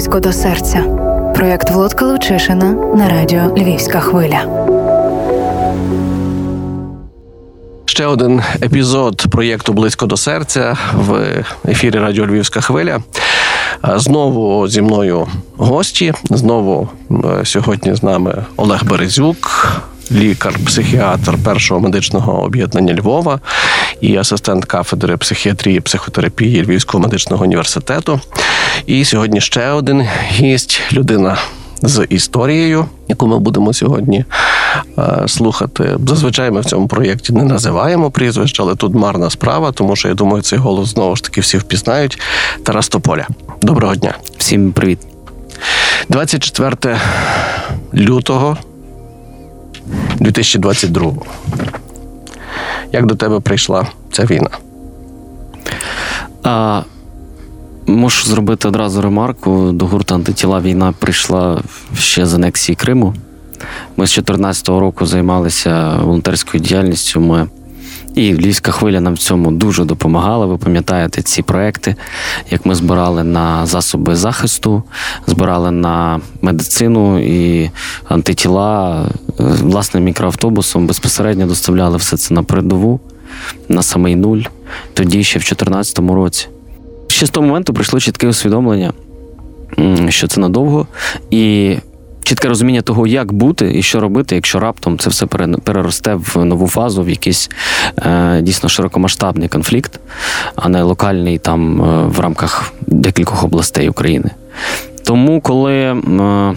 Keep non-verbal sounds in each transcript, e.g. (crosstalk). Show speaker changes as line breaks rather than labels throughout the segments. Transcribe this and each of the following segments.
близько до серця. Проєкт Володка Лучишина на радіо Львівська хвиля.
Ще один епізод проєкту Близько до серця в ефірі Радіо Львівська хвиля. Знову зі мною гості. Знову е, сьогодні з нами Олег Березюк, лікар-психіатр першого медичного об'єднання Львова і асистент кафедри психіатрії і психотерапії Львівського медичного університету. І сьогодні ще один гість людина. З історією, яку ми будемо сьогодні е, слухати. Зазвичай ми в цьому проєкті не називаємо прізвищ, але тут марна справа, тому що я думаю, цей голос знову ж таки всі впізнають. Тарас Тополя. Доброго дня.
Всім привіт.
24 лютого 2022. Як до тебе прийшла ця війна?
А, Можу зробити одразу ремарку. До гурту антитіла війна прийшла ще з анексії Криму. Ми з 2014 року займалися волонтерською діяльністю. Ми і Львівська хвиля нам в цьому дуже допомагала. Ви пам'ятаєте ці проекти, як ми збирали на засоби захисту, збирали на медицину і антитіла власним мікроавтобусом безпосередньо доставляли все це на передову, на самий нуль, тоді ще в 2014 році. Ще з того моменту прийшло чітке усвідомлення, що це надовго, і чітке розуміння того, як бути і що робити, якщо раптом це все переросте в нову фазу, в якийсь е, дійсно широкомасштабний конфлікт, а не локальний там е, в рамках декількох областей України. Тому, коли е,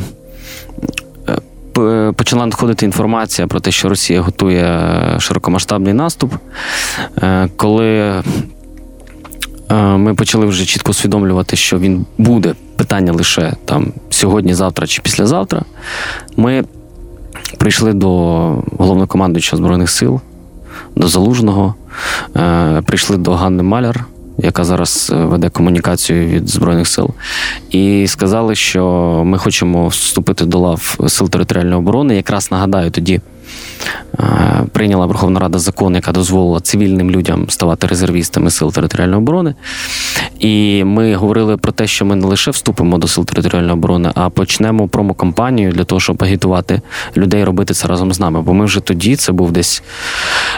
почала надходити інформація про те, що Росія готує широкомасштабний наступ, коли ми почали вже чітко усвідомлювати, що він буде питання лише там сьогодні, завтра чи післязавтра. Ми прийшли до головнокомандуючого Збройних сил, до Залужного, е, прийшли до Ганни Маляр, яка зараз е, веде комунікацію від Збройних сил, і сказали, що ми хочемо вступити до лав сил територіальної оборони. Якраз нагадаю тоді. Прийняла Верховна Рада закон, яка дозволила цивільним людям ставати резервістами сил територіальної оборони. І ми говорили про те, що ми не лише вступимо до сил територіальної оборони, а почнемо промокампанію для того, щоб агітувати людей робити це разом з нами. Бо ми вже тоді, це був десь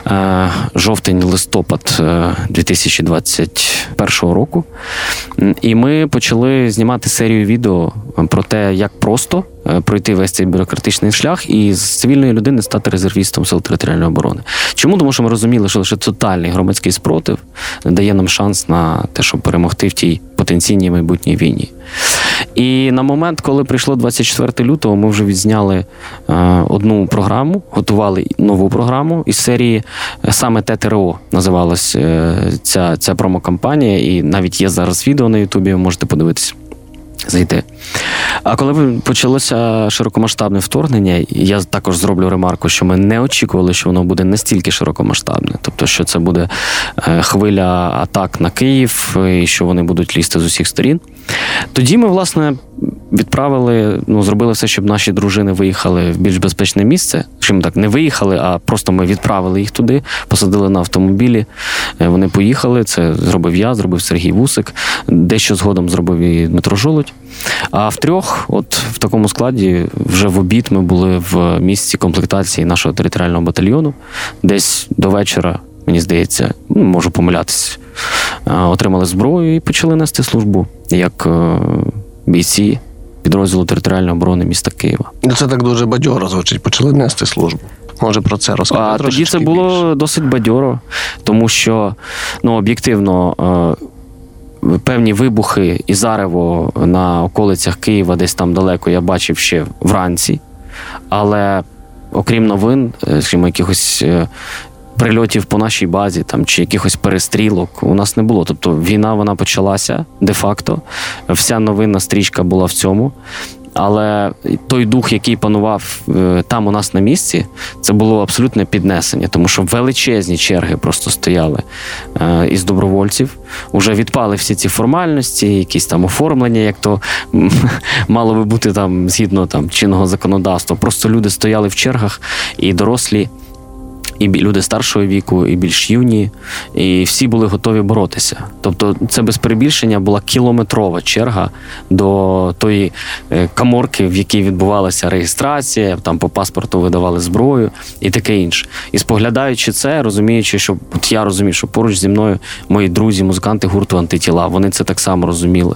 е, жовтень-листопад 2021 е, року. І ми почали знімати серію відео про те, як просто пройти весь цей бюрократичний шлях і з цивільної людини стати резервістом сил територіальної оборони. Чому? Тому що ми розуміли, що лише тотальний громадський спротив дає нам шанс на те, щоб перемогти в тій потенційній майбутній війні. І на момент, коли прийшло 24 лютого, ми вже відзняли е, одну програму, готували нову програму із серії е, саме ТТРО називалась ця ця промокампанія, і навіть є зараз відео на Ютубі, можете подивитися зайти. А коли почалося широкомасштабне вторгнення, я також зроблю ремарку, що ми не очікували, що воно буде настільки широкомасштабне. Тобто, що це буде е, хвиля атак на Київ, і що вони будуть лізти з усіх сторін. Тоді ми, власне, відправили, ну, зробили все, щоб наші дружини виїхали в більш безпечне місце. Чим так не виїхали, а просто ми відправили їх туди, посадили на автомобілі. Е, вони поїхали. Це зробив я, зробив Сергій Вусик, дещо згодом зробив і Дмитро Жолудь. А в трьох, от в такому складі, вже в обід ми були в місці комплектації нашого територіального батальйону, десь до вечора. Мені здається, ну, можу помилятися, отримали зброю і почали нести службу як е, бійці підрозділу територіальної оборони міста Києва.
Ну, це так дуже бадьоро звучить. Почали нести службу. Може про це розказати?
А тоді це було більше. досить бадьоро, тому що ну, об'єктивно. Е, певні вибухи і зарево на околицях Києва, десь там далеко, я бачив ще вранці. Але окрім новин, е, скажімо, якихось прильотів по нашій базі там чи якихось перестрілок у нас не було. Тобто війна вона почалася де-факто. Вся новинна стрічка була в цьому. Але той дух, який панував е, там у нас на місці, це було абсолютне піднесення, тому що величезні черги просто стояли е, із добровольців. Уже відпали всі ці формальності, якісь там оформлення, як то (laughs) мало би бути там згідно там чинного законодавства. Просто люди стояли в чергах і дорослі і люди старшого віку, і більш юні, і всі були готові боротися. Тобто, це без перебільшення була кілометрова черга до тої е, каморки, в якій відбувалася реєстрація, там по паспорту видавали зброю і таке інше. І споглядаючи це, розуміючи, що от я розумію, що поруч зі мною мої друзі, музиканти гурту антитіла, вони це так само розуміли.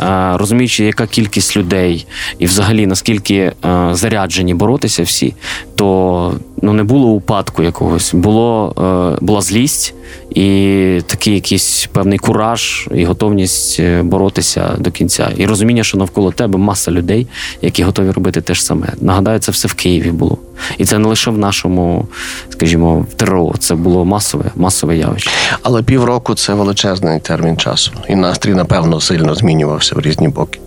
Е, Розуміючи, яка кількість людей, і взагалі наскільки е, заряджені боротися всі, то ну не було упадку якогось, було е, була злість і такий якийсь певний кураж і готовність е, боротися до кінця. І розуміння, що навколо тебе маса людей, які готові робити те ж саме. Нагадаю, це все в Києві було. І це не лише в нашому, скажімо, в ТРО, це було масове, масове явище.
Але півроку це величезний термін часу. І настрій, напевно, сильно змінювався в різні боки.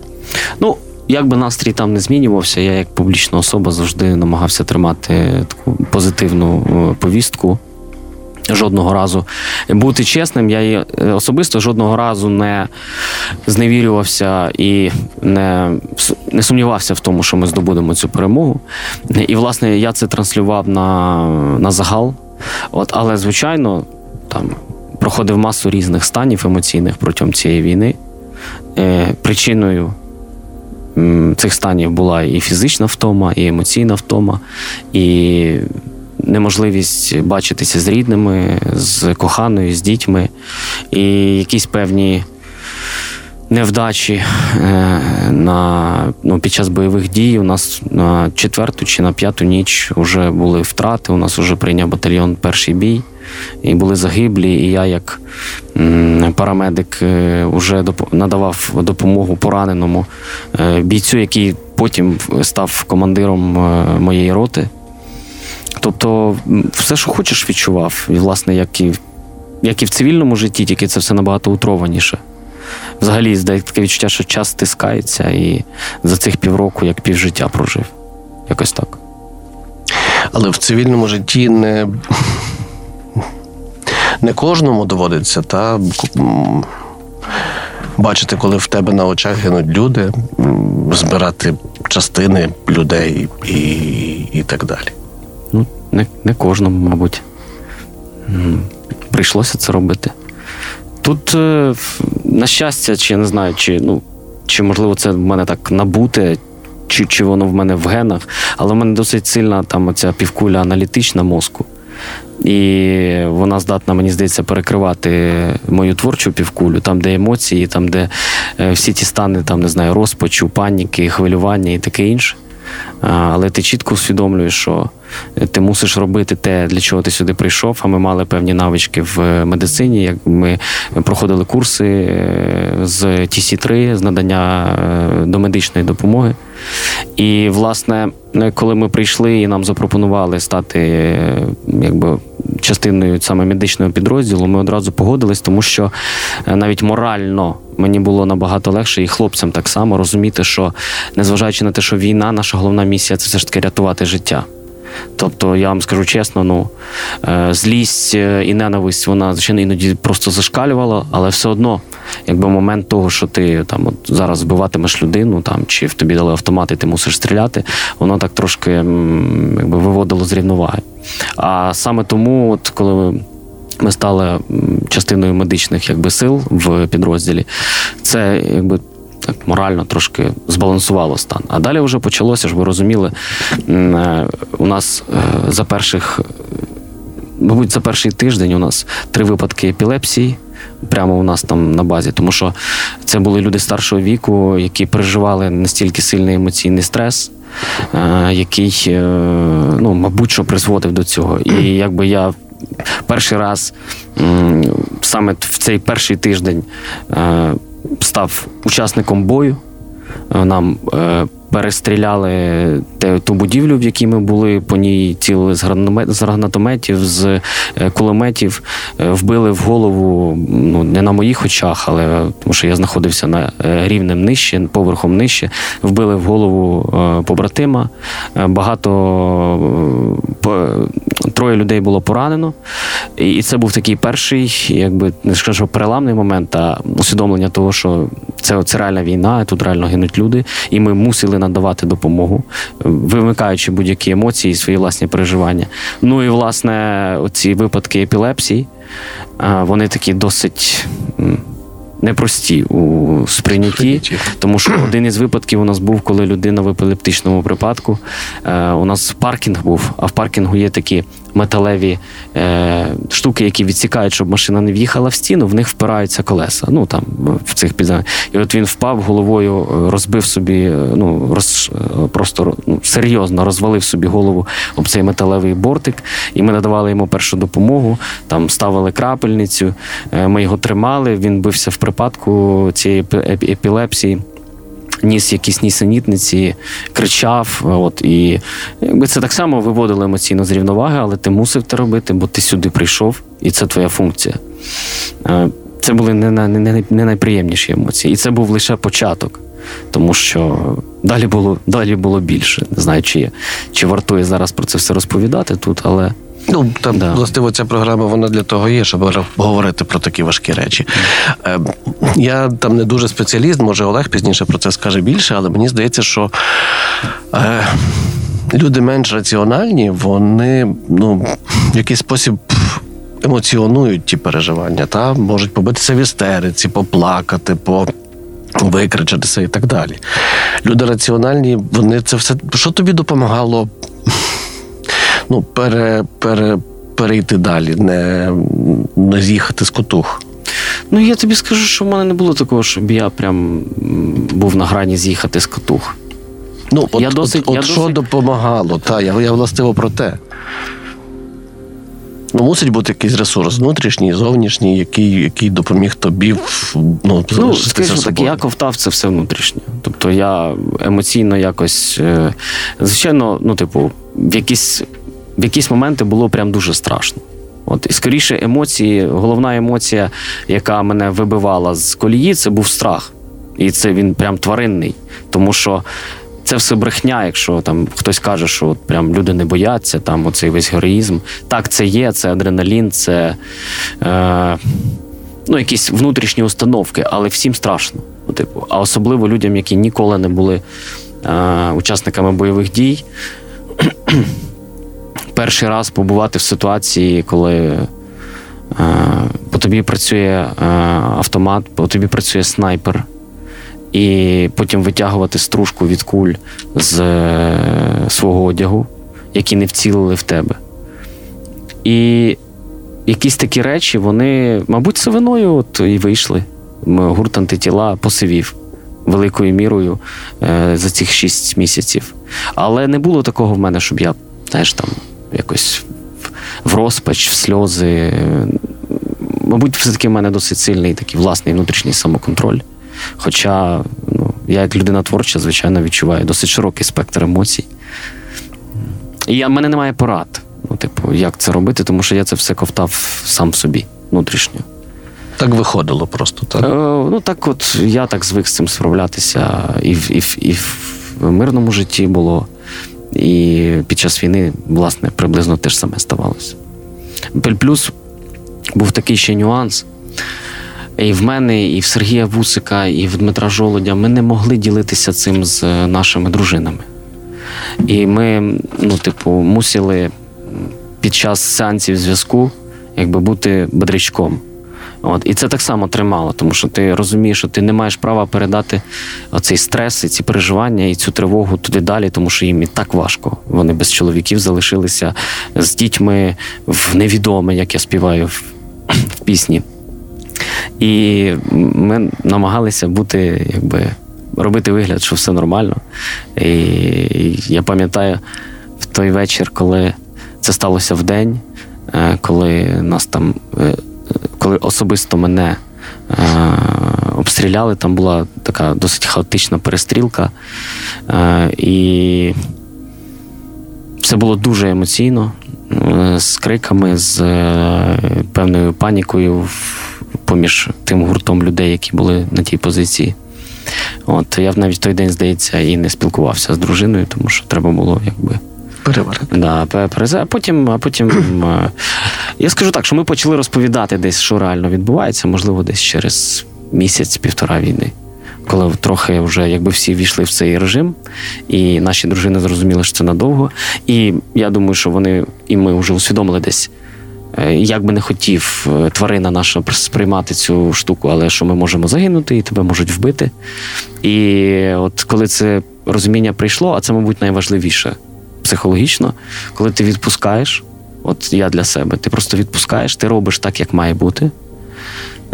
Ну, як би настрій там не змінювався, я як публічна особа завжди намагався тримати таку позитивну е, повістку. Жодного разу бути чесним, я е, особисто жодного разу не зневірювався і не, не сумнівався в тому, що ми здобудемо цю перемогу. І, власне, я це транслював на, на загал. От, але, звичайно, там проходив масу різних станів емоційних протягом цієї війни. Е, причиною цих станів була і фізична втома, і емоційна втома, і неможливість бачитися з рідними, з коханою, з дітьми, і якісь певні невдачі е, на, ну, під час бойових дій. У нас на четверту чи на п'яту ніч вже були втрати. У нас вже прийняв батальйон перший бій. І були загиблі, і я, як парамедик, вже надавав допомогу пораненому е, бійцю, який потім став командиром е, моєї роти. Тобто, все, що хочеш, відчував. І, власне, як і, як і в цивільному житті, тільки це все набагато утрованіше. Взагалі, здається таке відчуття, що час стискається, і за цих півроку як півжиття прожив. Якось так.
Але в цивільному житті не, не кожному доводиться та, бачити, коли в тебе на очах гинуть люди, збирати частини людей і, і так далі.
Ну, не, не кожному, мабуть. Прийшлося це робити. Тут, е, на щастя, чи я не знаю, чи, ну, чи можливо це в мене так набуте, чи, чи воно в мене в генах, але в мене досить сильна там оця півкуля аналітична мозку. І вона здатна, мені здається, перекривати мою творчу півкулю, там, де емоції, там, де е, всі ті стани, там, не знаю, розпачу, паніки, хвилювання і таке інше. Але ти чітко усвідомлюєш, що ти мусиш робити те, для чого ти сюди прийшов. А ми мали певні навички в медицині. Як ми проходили курси е, з TC3, з надання е, домедичної допомоги. І, власне, коли ми прийшли і нам запропонували стати якби частиною саме медичного підрозділу, ми одразу погодились, тому що навіть морально мені було набагато легше, і хлопцям так само розуміти, що незважаючи на те, що війна, наша головна місія це все ж таки рятувати життя. Тобто, я вам скажу чесно, ну злість і ненависть, вона звичайно іноді просто зашкалювала, але все одно, якби момент того, що ти там от зараз вбиватимеш людину, там чи в тобі дали автомат, і ти мусиш стріляти, воно так трошки якби виводило з рівноваги. А саме тому, от коли ми стали частиною медичних якби сил в підрозділі, це якби так морально трошки збалансувало стан. А далі вже почалося ж, ви розуміли, у нас за перших, мабуть, за перший тиждень у нас три випадки епілепсії. Прямо у нас там на базі, тому що це були люди старшого віку, які переживали настільки сильний емоційний стрес, який, ну, мабуть, що призводив до цього. І якби я перший раз саме в цей перший тиждень став учасником бою. Нам перестріляли ту будівлю, в якій ми були, по ній цілили з гранатометів, з кулеметів, вбили в голову ну, не на моїх очах, але тому що я знаходився на рівнем нижче, поверхом нижче, вбили в голову побратима. Багато троє людей було поранено. І це був такий перший, якби не скажу, переламний момент, а усвідомлення того, що Це, це реальна війна, тут реально гинуть люди, і ми мусили надавати допомогу, вимикаючи будь-які емоції і свої власні переживання. Ну і власне, оці випадки епілепсії, вони такі досить. Непрості у сприйнятті, тому що (clears throat) один із випадків у нас був, коли людина в епілептичному припадку. Е, у нас паркінг був, а в паркінгу є такі металеві е, штуки, які відсікають, щоб машина не в'їхала в стіну, в них впираються колеса. Ну там в цих підземах. І от він впав головою, розбив собі, е, ну роз, е, просто ну, серйозно розвалив собі голову об цей металевий бортик. І ми надавали йому першу допомогу, там ставили крапельницю, е, ми його тримали. Він бився в припадку цієї епі- епі- епілепсії ніс якісь нісенітниці, кричав. От і якби це так само виводило емоційно з рівноваги, але ти мусив це робити, бо ти сюди прийшов, і це твоя функція. Е, Це були не, не, не, найприємніші емоції. І це був лише початок. Тому що далі було, далі було більше. Не знаю, чи, чи вартує зараз про це все розповідати тут, але
Ну, там,
Да.
властиво, ця програма вона для того є, щоб говорити про такі важкі речі. Е, я там не дуже спеціаліст, може Олег пізніше про це скаже більше, але мені здається, що е, люди менш раціональні, вони ну, в якийсь спосіб. Емоціонують ті переживання, та можуть побитися в істериці, поплакати, по викричатися і так далі. Люди раціональні, вони це все. Що тобі допомагало ну, пере, пере, перейти далі, не, не з'їхати з котух.
ну я тобі скажу, що в мене не було такого, щоб я прям був на грані з'їхати з катух.
Ну, от,
Я досить-
от,
я
що
досить-
допомагало? Та, я, я властиво про те. Ну, мусить бути якийсь ресурс внутрішній, зовнішній, який, який допоміг тобі ну,
Ну, скажімо так, я ковтав це все внутрішньо. Тобто я емоційно якось. е, Звичайно, ну, типу, в якісь, в якісь моменти було прям дуже страшно. От, і скоріше, емоції, головна емоція, яка мене вибивала з колії, це був страх. І це він прям тваринний. Тому що це все брехня, якщо там хтось каже, що от прям люди не бояться, там оцей весь героїзм. Так, це є, це адреналін, це. Е, ну, якісь внутрішні установки, але всім страшно. Ну, типу, а особливо людям, які ніколи не були е, учасниками бойових дій. Перший раз побувати в ситуації, коли е, по тобі працює е, автомат, по тобі працює снайпер, і потім витягувати стружку від куль з е, свого одягу, які не вцілили в тебе. І якісь такі речі, вони, мабуть, це виною от і вийшли. Гурт антитіла посивів великою мірою за цих шість місяців. Але не було такого в мене, щоб я, знаєш, там якось в- розпач, в сльози. Мабуть, все-таки в мене досить сильний такий власний внутрішній самоконтроль. Хоча ну, я, як людина творча, звичайно, відчуваю досить широкий спектр емоцій. І в мене немає порад. Ну, типу, як це робити, тому що я це все ковтав сам собі внутрішньо.
Так виходило просто. Так?
Е, ну так, от я так звик з цим справлятися і в, і, в, і в мирному житті було, і під час війни, власне, приблизно те ж саме ставалося. Плюс був такий ще нюанс. І в мене, і в Сергія Вусика, і в Дмитра Жолодя ми не могли ділитися цим з е, нашими дружинами. І ми, ну, типу, мусили під час сеансів зв'язку якби бути бодрячком. От, і це так само тримало, тому що ти розумієш, що ти не маєш права передати оцей стрес, і ці переживання і цю тривогу туди далі, тому що їм і так важко. Вони без чоловіків залишилися з дітьми в невідоме, як я співаю в, (clears throat) в пісні. І ми намагалися бути, якби робити вигляд, що все нормально. І я пам'ятаю в той вечір, коли це сталося в день, е, коли нас там, е, коли особисто мене е, обстріляли, там була така досить хаотична перестрілка. Е, І все було дуже емоційно, е, з криками, з е, певною панікою в- поміж тим гуртом людей, які були на тій позиції. От я навіть той день, здається, і не спілкувався з дружиною, тому що треба було якби.
Переварити.
Да, а потім, а потім е, я скажу так, що ми почали розповідати десь, що реально відбувається, можливо, десь через місяць-півтора війни. коли трохи вже якби всі війшли в цей режим, і наші дружини зрозуміли, що це надовго. І я думаю, що вони і ми вже усвідомили десь. е, Як би не хотів е, тварина наша сприймати цю штуку, але що ми можемо загинути, і тебе можуть вбити. І от коли це розуміння прийшло, а це, мабуть, найважливіше психологічно, коли ти відпускаєш, от я для себе, ти просто відпускаєш, ти робиш так, як має бути.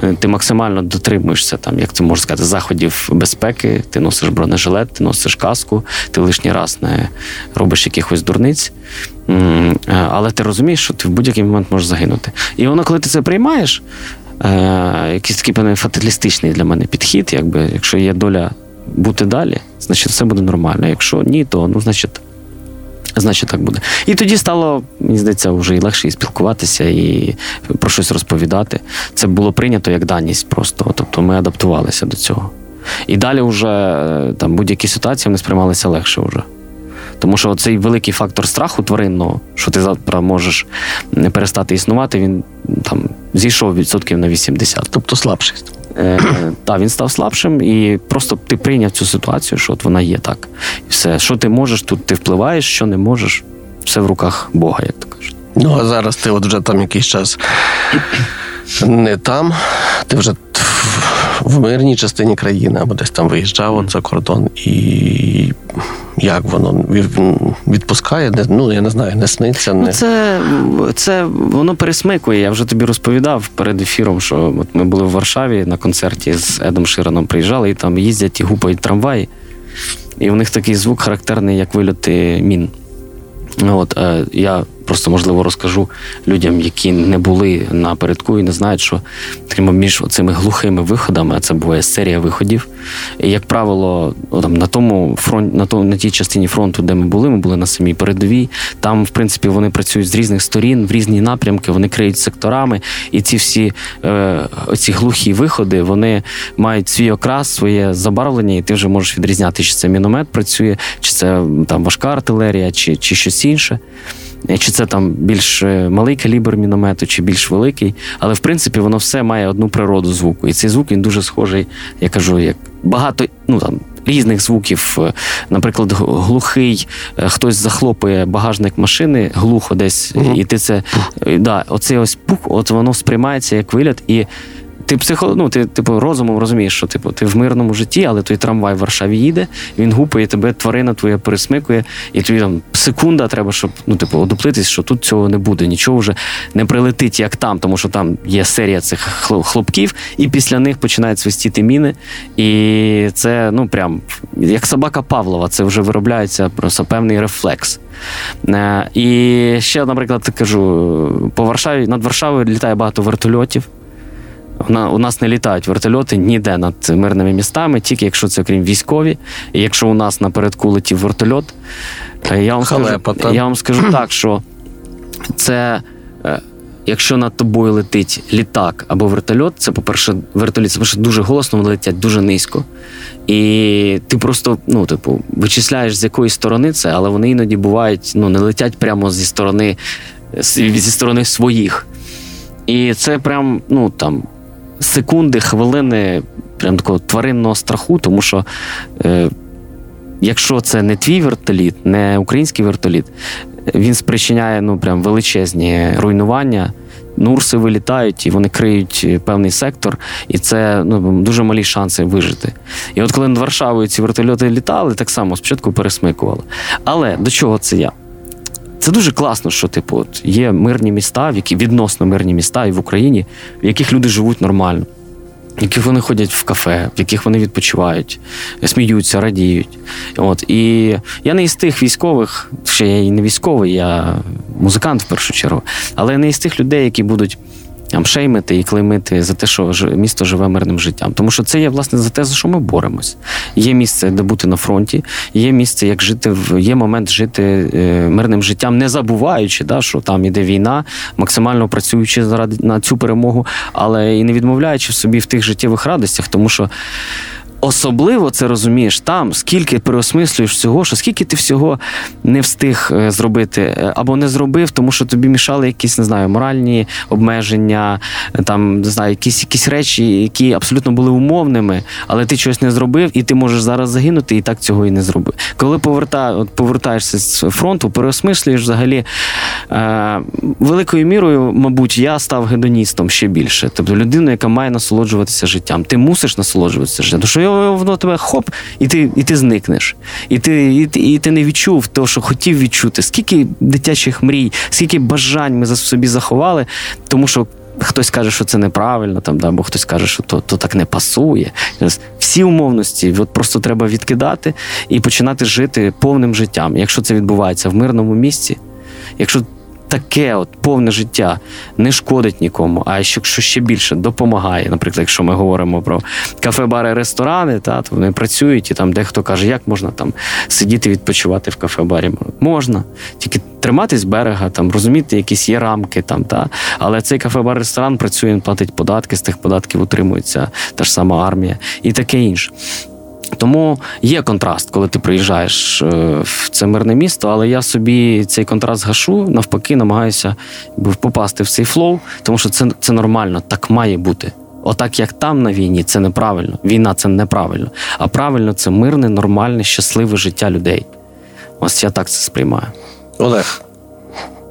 Е, Ти максимально дотримуєшся там, як це можна сказати, заходів безпеки. Ти носиш бронежилет, ти носиш каску, ти лишній раз не робиш якихось дурниць. Е, Але ти розумієш, що ти в будь-який момент можеш загинути. І воно, коли ти це приймаєш, е, якийсь такий певний фаталістичний для мене підхід, якби якщо є доля бути далі, значить все буде нормально. Якщо ні, то ну, значить. Значить, так буде. І тоді стало, мені здається, вже і легше і спілкуватися, і про щось розповідати. Це було прийнято як даність просто. Тобто ми адаптувалися до цього. І далі вже е, там будь-які ситуації вони сприймалися легше вже. Тому що цей великий фактор страху тваринного, що ти завтра можеш не перестати існувати, він там зійшов відсотків на 80.
Тобто слабшість.
Е, та, він став слабшим, і просто ти прийняв цю ситуацію, що от вона є так. І все, що ти можеш, тут ти впливаєш, що не можеш, все в руках Бога, як то кажуть.
Ну, а зараз ти от вже там якийсь час не там, ти вже в мирній частині країни або десь там виїжджав от за кордон, і як воно відпускає, Не- ну я не знаю, не сниться,
Ну, це, це воно пересмикує. Я вже тобі розповідав перед ефіром, що от ми були в Варшаві на концерті з Едом Шираном приїжджали, і там їздять і гупають трамваї. І у них такий звук характерний, як вильоти мін. От, е, я просто, можливо, розкажу людям, які не були напередку і не знають, що крім між цими глухими виходами, а це буває серія виходів. І, як правило, там, на тому фронт, на, тому, на тій частині фронту, де ми були, ми були на самій передовій. Там, в принципі, вони працюють з різних сторін, в різні напрямки, вони криють секторами. І ці всі е, оці глухі виходи, вони мають свій окрас, своє забарвлення, і ти вже можеш відрізняти, чи це міномет працює, чи це там важка артилерія, чи, чи щось інше. Е, Чи це там більш е, малий калібр міномету, чи більш великий. Але в принципі воно все має одну природу звуку. І цей звук він дуже схожий, я кажу, як багато ну там. Різних звуків, Е, наприклад, глухий, хтось захлопує багажник машини глухо десь,
Мгм.
і ти це да, оцей ось пук, от воно сприймається як виліт, і ти психо, ну, ти типу розумом розумієш, що типу ти в мирному житті, але той трамвай в Варшаві їде, він гупає, тебе тварина твоя пересмикує, і тобі там секунда треба, щоб ну, типу, одуплитись, що тут цього не буде, нічого вже не прилетить, як там, тому що там є серія цих хлопків, і після них починають свистіти міни. І це ну прям як собака Павлова, це вже виробляється просто певний рефлекс. Е, І ще, наприклад, кажу, по Варшаві над Варшавою літає багато вертольотів. У нас не літають вертольоти ніде над мирними містами, тільки якщо це крім військові. І якщо у нас напередку летів вертольот, я вам, скажу,
Халепа, та?
я вам скажу (clears throat) так, що це. е, Якщо над тобою летить літак або вертольот, це, по-перше, вертоліт, це по-перше, дуже голосно, вони летять дуже низько. І ти просто, ну, типу, вичисляєш, з якої сторони це, але вони іноді бувають, ну, не летять прямо зі сторони, зі сторони своїх. І це прям, ну там, секунди, хвилини прям такого тваринного страху, тому що е, якщо це не твій вертоліт, не український вертоліт, він спричиняє ну, прям величезні руйнування. Нурси вилітають і вони криють певний сектор, і це ну, дуже малі шанси вижити. І от коли над Варшавою ці вертольоти літали, так само спочатку пересмикували. Але до чого це я? Це дуже класно, що типу, от є мирні міста, в які відносно мирні міста і в Україні, в яких люди живуть нормально, в яких вони ходять в кафе, в яких вони відпочивають, сміються, радіють. От і я не із тих військових, ще я і не військовий, я музикант в першу чергу, але я не із тих людей, які будуть. Там шеймити і клеймити за те, що місто живе мирним життям. Тому що це є власне за те, за що ми боремось. Є місце, де бути на фронті, є місце, як жити в є момент жити е, мирним життям, не забуваючи, да, що там іде війна, максимально працюючи заради на цю перемогу, але і не відмовляючи собі в тих життєвих радостях, тому що. Особливо це розумієш там, скільки переосмислюєш всього, що скільки ти всього не встиг е, зробити, е, або не зробив, тому що тобі мішали якісь, не знаю, моральні обмеження, е, там не знаю, якісь якісь речі, які абсолютно були умовними, але ти щось не зробив, і ти можеш зараз загинути, і так цього і не зробив. Коли поверта, от повертаєшся з фронту, переосмислюєш взагалі е, великою мірою, мабуть, я став гедоністом ще більше. Тобто людиною, яка має насолоджуватися життям. Ти мусиш насолоджуватися життям. Що воно тебе хоп, і ти і ти зникнеш. І ти і, і ти не відчув того, що хотів відчути. Скільки дитячих мрій, скільки бажань ми за собі заховали, тому що. Хтось каже, що це неправильно, там, да, або хтось каже, що то, то так не пасує. Всі умовності от просто треба відкидати і починати жити повним життям. Якщо це відбувається в мирному місці, якщо таке от повне життя не шкодить нікому, а якщо ще більше допомагає. Наприклад, якщо ми говоримо про кафе, бари, ресторани, та то вони працюють, і там дехто каже, як можна там сидіти відпочивати в кафе-барі. Можна, тільки триматись берега, там розуміти, якісь є рамки там, та але цей кафе-бар ресторан працює, він платить податки, з тих податків утримується та ж сама армія і таке інше. Тому є контраст, коли ти приїжджаєш е, в це мирне місто, але я собі цей контраст гашу, навпаки, намагаюся попасти в цей flow, тому що це, це нормально, так має бути. Отак, як там на війні, це неправильно. Війна це неправильно. А правильно це мирне, нормальне, щасливе життя людей. Ось я так це сприймаю.
Олег.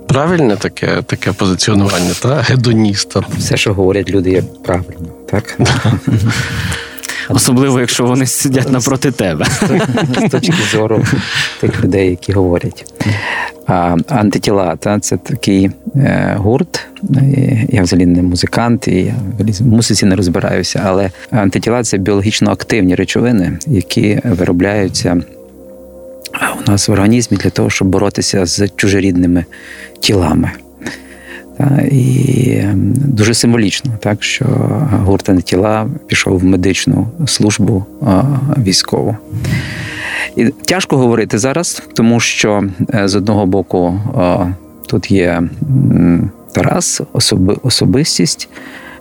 Правильне таке, таке позиціонування, та? Гедоніста.
Все, що говорять люди, є правильно, так? (laughs)
Особливо, якщо вони сидять напроти тебе.
З точки зору тих людей, які говорять. Антитіла та, це такий е, гурт. Е, Я взагалі не музикант, і я в музиці не розбираюся, але антитіла це біологічно активні речовини, які виробляються у нас в організмі для того, щоб боротися з чужорідними тілами. Та, і ем, дуже символічно, так що гурт антитіла пішов в медичну службу а, військову. І тяжко говорити зараз, тому що е, з одного боку тут є Тарас, особи, особистість,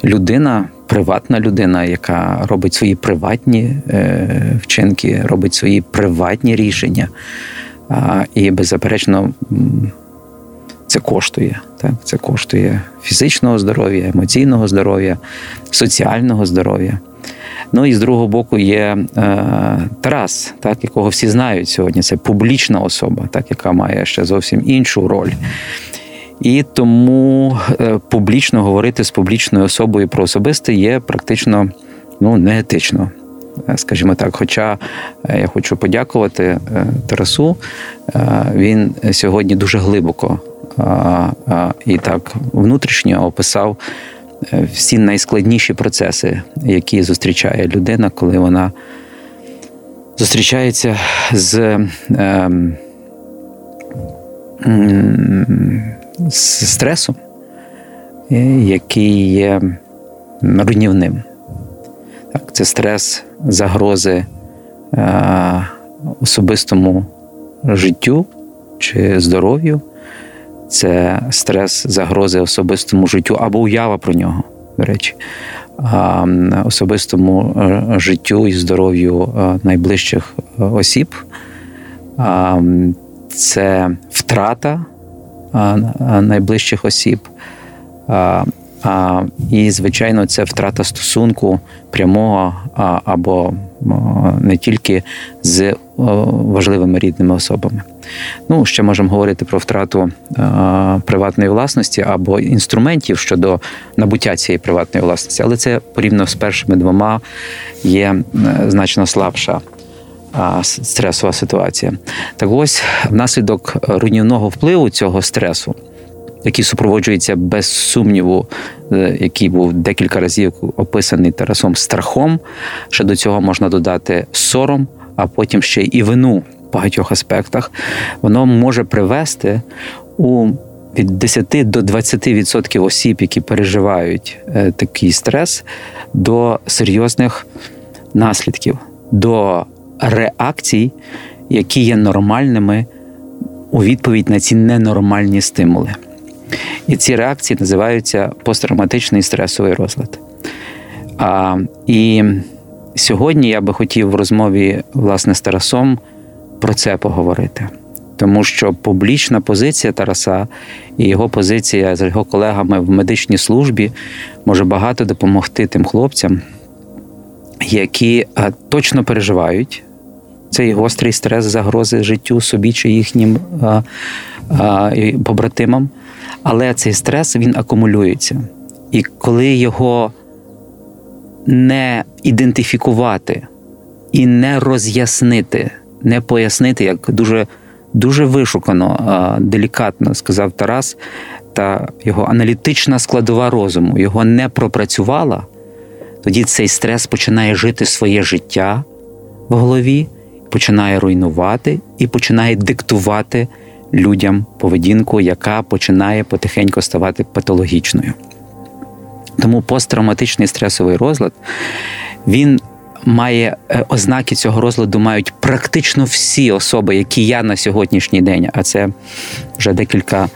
людина, приватна людина, яка робить свої приватні е, вчинки, робить свої приватні рішення. І беззаперечно. Це коштує. Так? Це коштує фізичного здоров'я, емоційного здоров'я, соціального здоров'я. Ну і з другого боку є е, Тарас, так, якого всі знають сьогодні. Це публічна особа, так, яка має ще зовсім іншу роль. І тому е, публічно говорити з публічною особою про особисте є практично ну, неетично. Е, Скажімо так, хоча е, я хочу подякувати е, Тарасу, він сьогодні дуже глибоко і так внутрішньо описав е, всі найскладніші процеси, які зустрічає людина, коли вона зустрічається з, ем, з стресом, е, який є руйнівним. Так, це стрес, загрози е, особистому життю чи здоров'ю, це стрес, загрози особистому життю або уява про нього, до речі, особистому е, життю і здоров'ю е, найближчих е, осіб. Це втрата найближчих осіб. І, звичайно, це втрата стосунку прямого або не тільки з важливими рідними особами. Ну, ще можемо говорити про втрату а, приватної власності або інструментів щодо набуття цієї приватної власності, але це порівняно з першими двома є е, значно слабша а, стресова ситуація. Так ось, внаслідок руйнівного впливу цього стресу, який супроводжується без сумніву, е, який був декілька разів описаний Тарасом страхом. Ще до цього можна додати сором, а потім ще і вину багатьох аспектах. Воно може привести у від 10 до 20% осіб, які переживають е, такий стрес, до серйозних наслідків, до реакцій, які є нормальними у відповідь на ці ненормальні стимули. І ці реакції називаються посттравматичний стресовий розлад. А, і сьогодні я би хотів в розмові власне з Тарасом про це поговорити. Тому що публічна позиція Тараса і його позиція з його колегами в медичній службі може багато допомогти тим хлопцям, які е, точно переживають цей гострий стрес, загрози життю собі чи їхнім а, а, побратимам. Але цей стрес він акумулюється. І коли його не ідентифікувати і не роз'яснити, не пояснити, як дуже дуже вишукано, делікатно сказав Тарас, та його аналітична складова розуму його не пропрацювала, тоді цей стрес починає жити своє життя в голові, починає руйнувати і починає диктувати людям поведінку, яка починає потихеньку ставати патологічною. Тому посттравматичний стресовий розлад він має е, ознаки цього розладу мають практично всі особи, які я на сьогоднішній день, а це вже декілька,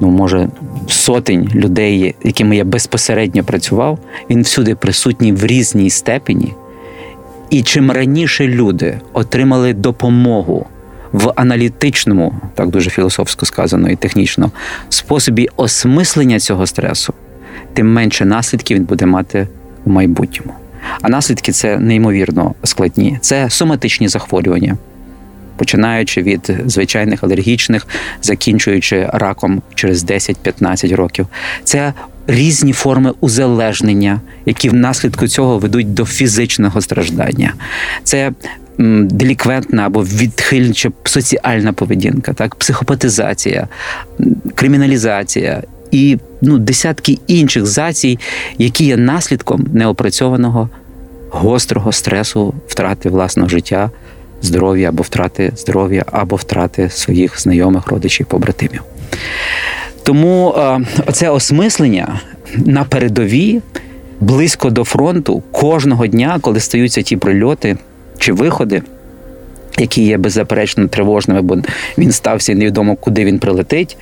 ну може, сотень людей, якими я безпосередньо працював. Він всюди присутній в різній степені. І чим раніше люди отримали допомогу в аналітичному, так дуже філософсько сказано і технічно, способі осмислення цього стресу, тим менше наслідків він буде мати в майбутньому. А наслідки це неймовірно складні. Це соматичні захворювання, починаючи від звичайних алергічних, закінчуючи раком через 10-15 років. Це різні форми узалежнення, які внаслідку цього ведуть до фізичного страждання. Це деліквентна або відхильча соціальна поведінка, так, психопатизація, криміналізація і ну, десятки інших зацій, які є наслідком неопрацьованого гострого стресу, втрати власного життя, здоров'я або втрати здоров'я, або втрати своїх знайомих, родичів, побратимів. Тому е, оце осмислення на передовій, близько до фронту, кожного дня, коли стаються ті прильоти чи виходи, які є беззаперечно тривожними, бо він стався невідомо, куди він прилетить.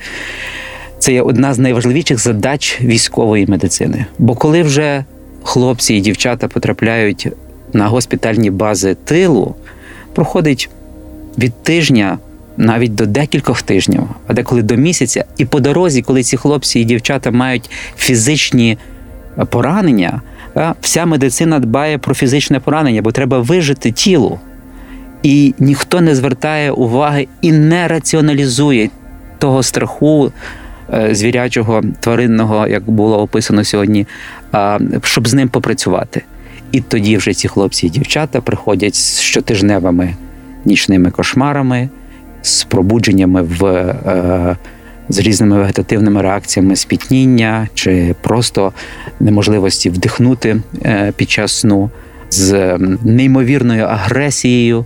Це є одна з найважливіших задач військової медицини. Бо коли вже хлопці і дівчата потрапляють на госпітальні бази тилу, проходить від тижня навіть до декількох тижнів, а деколи до місяця. І по дорозі, коли ці хлопці і дівчата мають фізичні поранення, вся медицина дбає про фізичне поранення, бо треба вижити тілу. І ніхто не звертає уваги і не раціоналізує того страху е, звірячого тваринного, як було описано сьогодні, щоб з ним попрацювати. І тоді вже ці хлопці і дівчата приходять з щотижневими нічними кошмарами, з пробудженнями в. Е, з різними вегетативними реакціями спітніння чи просто неможливості вдихнути е, під час сну, з неймовірною агресією,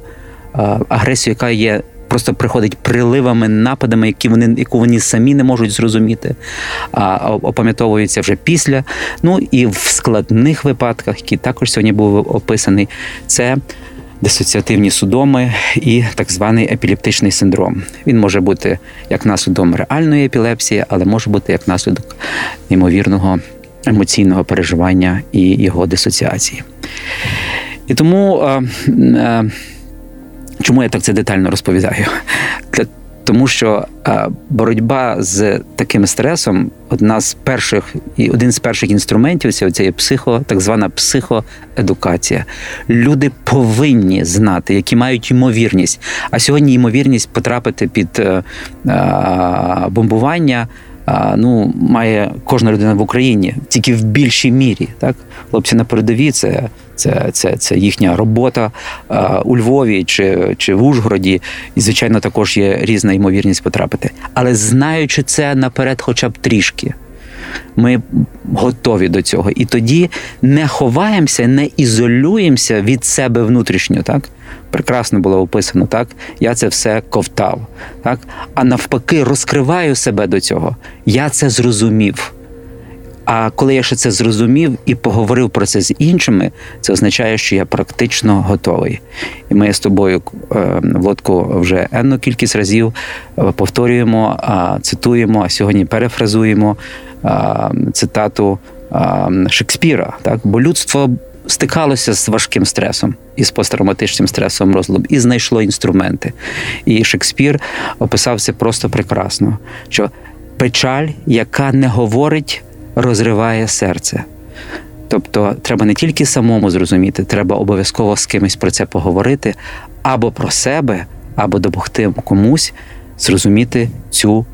агресією, яка є. Просто приходить приливами, нападами, які вони яку вони самі не можуть зрозуміти, а опам'ятовуються вже після. Ну і в складних випадках, які також сьогодні був описаний, це дисоціативні судоми і так званий епілептичний синдром. Він може бути як наслідком реальної епілепсії, але може бути як наслідок неймовірного емоційного переживання і його дисоціації. І тому. Чому я так це детально розповідаю? Тому що боротьба з таким стресом одна з перших і один з перших інструментів це є психо, так звана психоедукація. Люди повинні знати, які мають ймовірність. А сьогодні ймовірність потрапити під е, бомбування ну, має кожна людина в Україні, тільки в більшій мірі. Так? Хлопці на передовій це це, це, це їхня робота у Львові чи чи в Ужгороді. І, звичайно, також є різна ймовірність потрапити. Але знаючи це наперед, хоча б трішки. Ми готові до цього. І тоді не ховаємося, не ізолюємося від себе внутрішньо. так? Прекрасно було описано, так? Я це все ковтав. так? А навпаки, розкриваю себе до цього. Я це зрозумів. А коли я ще це зрозумів і поговорив про це з іншими, це означає, що я практично готовий. І ми з тобою е, Володку, вже енну кількість разів е, повторюємо, цитуємо, а сьогодні перефразуємо цитату Шекспіра. Так? Бо людство стикалося з важким стресом і з посттравматичним стресом розладом, і знайшло інструменти. І Шекспір описав це просто прекрасно: що печаль, яка не говорить, розриває серце. Тобто треба не тільки самому зрозуміти, треба обов'язково з кимось про це поговорити, або про себе, або допомогти комусь зрозуміти цю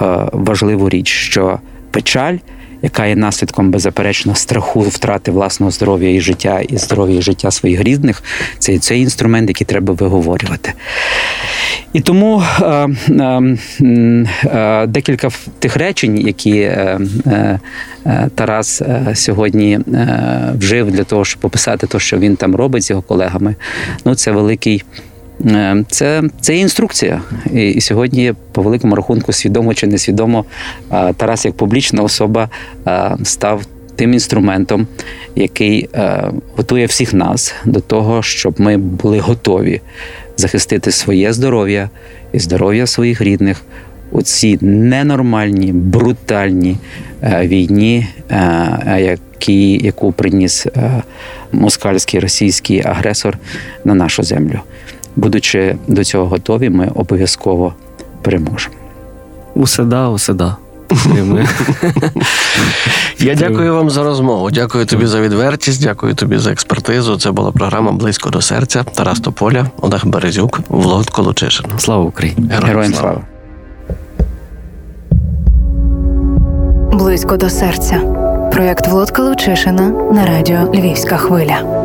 е, важливу річ, що печаль, яка є наслідком беззаперечно страху втрати власного здоров'я і життя, і здоров'я і життя своїх рідних, це цей інструмент, який треба виговорювати. І тому е, е, е, декілька тих речень, які е, е, е, Тарас сьогодні вжив для того, щоб описати те, що він там робить з його колегами, ну це великий. Е, Це, це інструкція. І, і сьогодні, по великому рахунку, свідомо чи несвідомо, е, Тарас як публічна особа е, став тим інструментом, який готує всіх нас до того, щоб ми були готові захистити своє здоров'я і здоров'я своїх рідних у цій ненормальній, брутальній е, війні, які, яку приніс москальський російський агресор на нашу землю. Будучи до цього готові, ми обов'язково переможемо.
Усе да, усе да.
Я дякую вам за розмову. Дякую тобі за відвертість, дякую тобі за експертизу. Це була програма Близько до серця. Тарас Тополя, Олег Березюк, Влад Колочишин.
Слава Україні!
Героям слава!
Близько до серця. Проєкт Володка Лучишина на радіо Львівська хвиля.